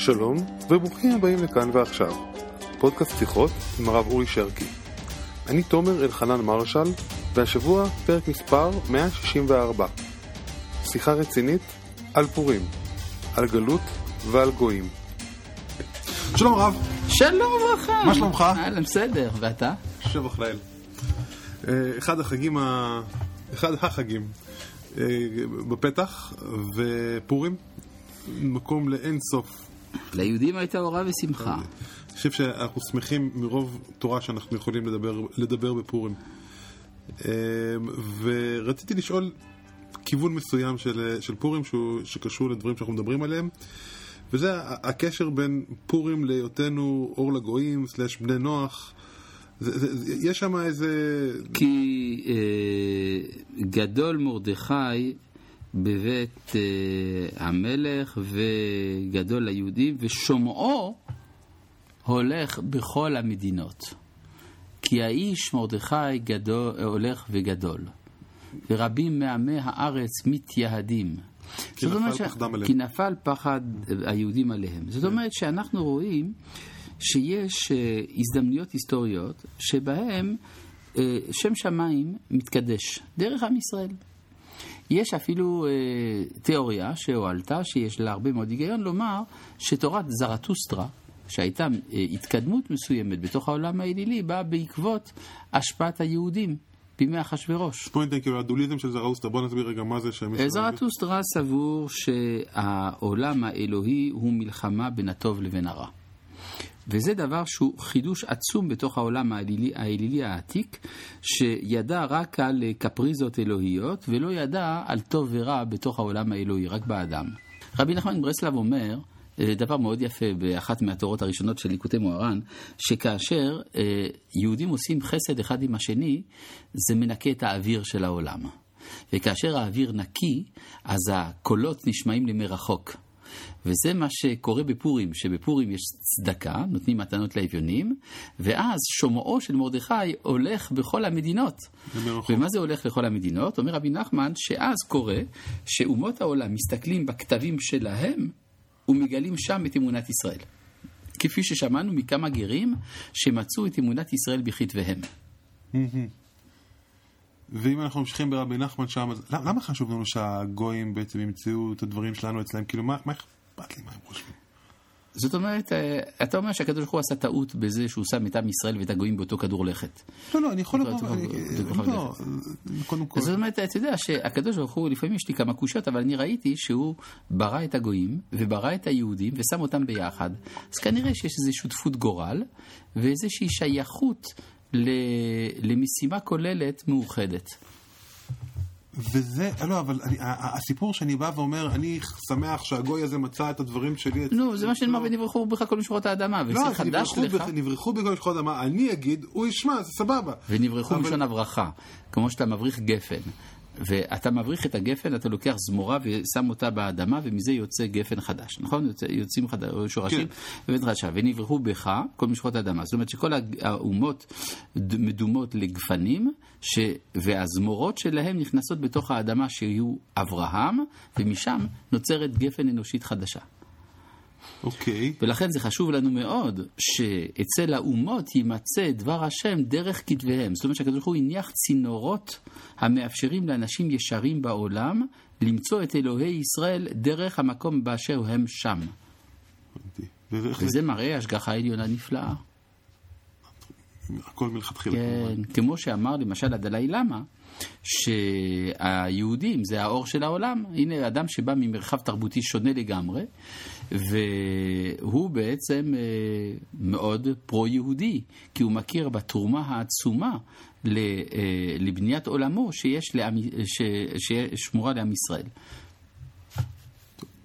שלום וברוכים הבאים לכאן ועכשיו, פודקאסט שיחות עם הרב אורי שרקי. אני תומר אלחנן מרשל, והשבוע פרק מספר 164. שיחה רצינית על פורים, על גלות ועל גויים. שלום רב. שלום וברכה. מה שלומך? אהלן, בסדר, ואתה? שבח לאל. אה, אחד החגים, ה... אחד החגים אה, בפתח, ופורים, מקום לאין סוף. ליהודים הייתה אורה ושמחה. אני חושב שאנחנו שמחים מרוב תורה שאנחנו יכולים לדבר, לדבר בפורים. אה, ורציתי לשאול כיוון מסוים של, של פורים שהוא, שקשור לדברים שאנחנו מדברים עליהם. וזה הקשר בין פורים להיותנו אור לגויים, סלש בני נוח. זה, זה, יש שם איזה... כי אה, גדול מרדכי בבית אה, המלך וגדול ליהודים, ושומעו הולך בכל המדינות. כי האיש מרדכי גדול, הולך וגדול, ורבים מעמי הארץ מתייהדים. כי נפל ש- פחדם עליהם. כי נפל פחד היהודים עליהם. זאת אומרת שאנחנו רואים שיש אה, הזדמנויות היסטוריות שבהן אה, שם שמיים מתקדש דרך עם ישראל. יש אפילו אה, תיאוריה שהועלתה, שיש לה הרבה מאוד היגיון, לומר שתורת זרטוסטרה, שהייתה אה, התקדמות מסוימת בתוך העולם האלילי, באה בעקבות השפעת היהודים בימי אחשורוש. בוא ניתן כאילו הדוליזם של זראוסטה, בוא נסביר רגע מה זה שם. זרטוסטרה סבור שהעולם האלוהי הוא מלחמה בין הטוב לבין הרע. וזה דבר שהוא חידוש עצום בתוך העולם האלילי, האלילי העתיק, שידע רק על קפריזות אלוהיות, ולא ידע על טוב ורע בתוך העולם האלוהי, רק באדם. רבי נחמן מברסלב אומר, אה, דבר מאוד יפה באחת מהתורות הראשונות של ליקוטי מוהר"ן, שכאשר אה, יהודים עושים חסד אחד עם השני, זה מנקה את האוויר של העולם. וכאשר האוויר נקי, אז הקולות נשמעים לי מרחוק. וזה מה שקורה בפורים, שבפורים יש צדקה, נותנים מתנות לאביונים, ואז שומעו של מרדכי הולך בכל המדינות. ומה זה הולך לכל המדינות? אומר רבי נחמן, שאז קורה שאומות העולם מסתכלים בכתבים שלהם ומגלים שם את אמונת ישראל. כפי ששמענו מכמה גרים שמצאו את אמונת ישראל בכתביהם. ואם אנחנו ממשיכים ברבי נחמן שם, אז למה חשוב לנו שהגויים בעצם ימצאו את הדברים שלנו אצלם? כאילו, מה אכפת לי מה הם חושבים? זאת אומרת, אה, אתה אומר שהקדוש ברוך הוא עשה טעות בזה שהוא שם את עם ישראל ואת הגויים באותו כדור לכת. לא, לא, אני יכול אתה יכול לא, קודם כל... זאת אומרת, אתה יודע שהקדוש ברוך הוא, לפעמים יש לי כמה קושיות, אבל אני ראיתי שהוא ברא את הגויים וברא את היהודים ושם אותם ביחד. אז כנראה שיש איזו שותפות גורל ואיזושהי שייכות למשימה כוללת מאוחדת. וזה, לא, אבל אני- הסיפור שאני בא ואומר, אני שמח שהגוי הזה מצא את הדברים שלי. נו, זה מה שנאמר ונברחו בך כל משמרות האדמה, לא, וזה אז חדש נברחו לך. בך- נברחו בכל משפחות אדמה, אני אגיד, הוא ישמע, זה סבבה. ונברחו אבל- מלשון הברכה, כמו שאתה מבריך גפן. ואתה מבריך את הגפן, אתה לוקח זמורה ושם אותה באדמה, ומזה יוצא גפן חדש, נכון? יוצא, יוצאים חד... שורשים, כן. ונברחו בך כל משפחות האדמה. זאת אומרת שכל האומות מדומות לגפנים, ש... והזמורות שלהם נכנסות בתוך האדמה שיהיו אברהם, ומשם נוצרת גפן אנושית חדשה. אוקיי. ולכן זה חשוב לנו מאוד שאצל האומות יימצא דבר השם דרך כתביהם. זאת אומרת שהקדוש ברוך הוא הניח צינורות המאפשרים לאנשים ישרים בעולם למצוא את אלוהי ישראל דרך המקום באשר הם שם. וזה מראה השגחה עליונה נפלאה. הכל מלכתחילה. כן, כמו שאמר למשל הדלאי למה, שהיהודים זה האור של העולם. הנה אדם שבא ממרחב תרבותי שונה לגמרי, והוא בעצם אה, מאוד פרו-יהודי, כי הוא מכיר בתרומה העצומה אה, לבניית עולמו שיש לעם, ש, ששמורה לעם ישראל.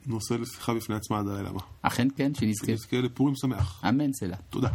נושא לשיחה בפני עצמה עד הלילה. אכן כן, שנזכה. נזכה לפורים שמח. אמן סלע. תודה.